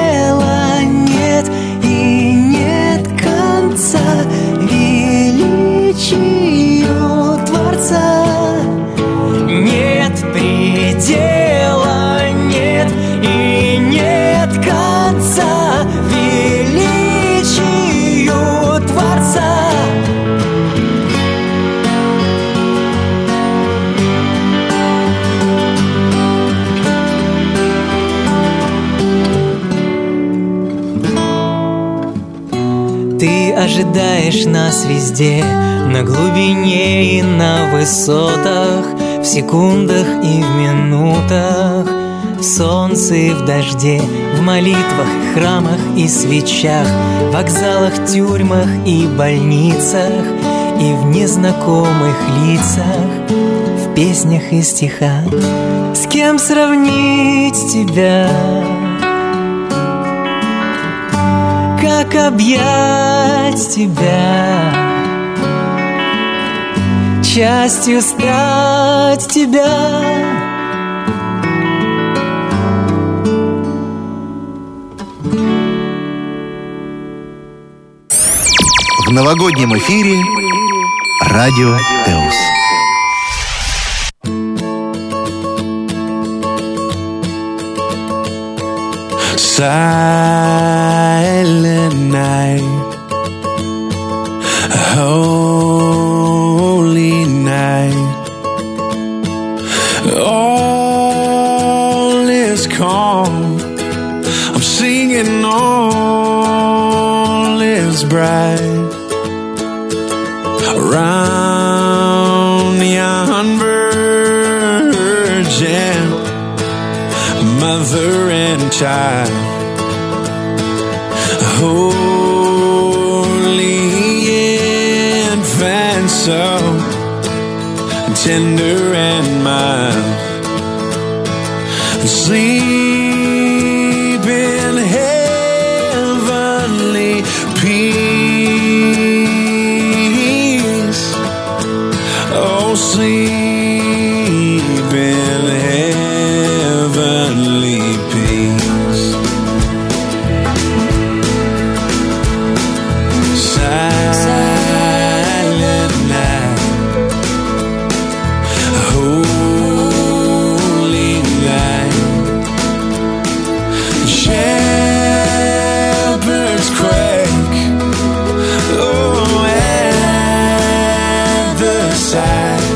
нас везде, на глубине и на высотах, в секундах и в минутах, в солнце и в дожде, в молитвах, храмах и свечах, вокзалах, тюрьмах и больницах, и в незнакомых лицах, в песнях и стихах. С кем сравнить тебя? Как объять тебя, частью стать тебя. В новогоднем эфире Радио Теус. Silent night, holy night. All is calm. I'm singing, all is bright. Around yon virgin, mother and child. side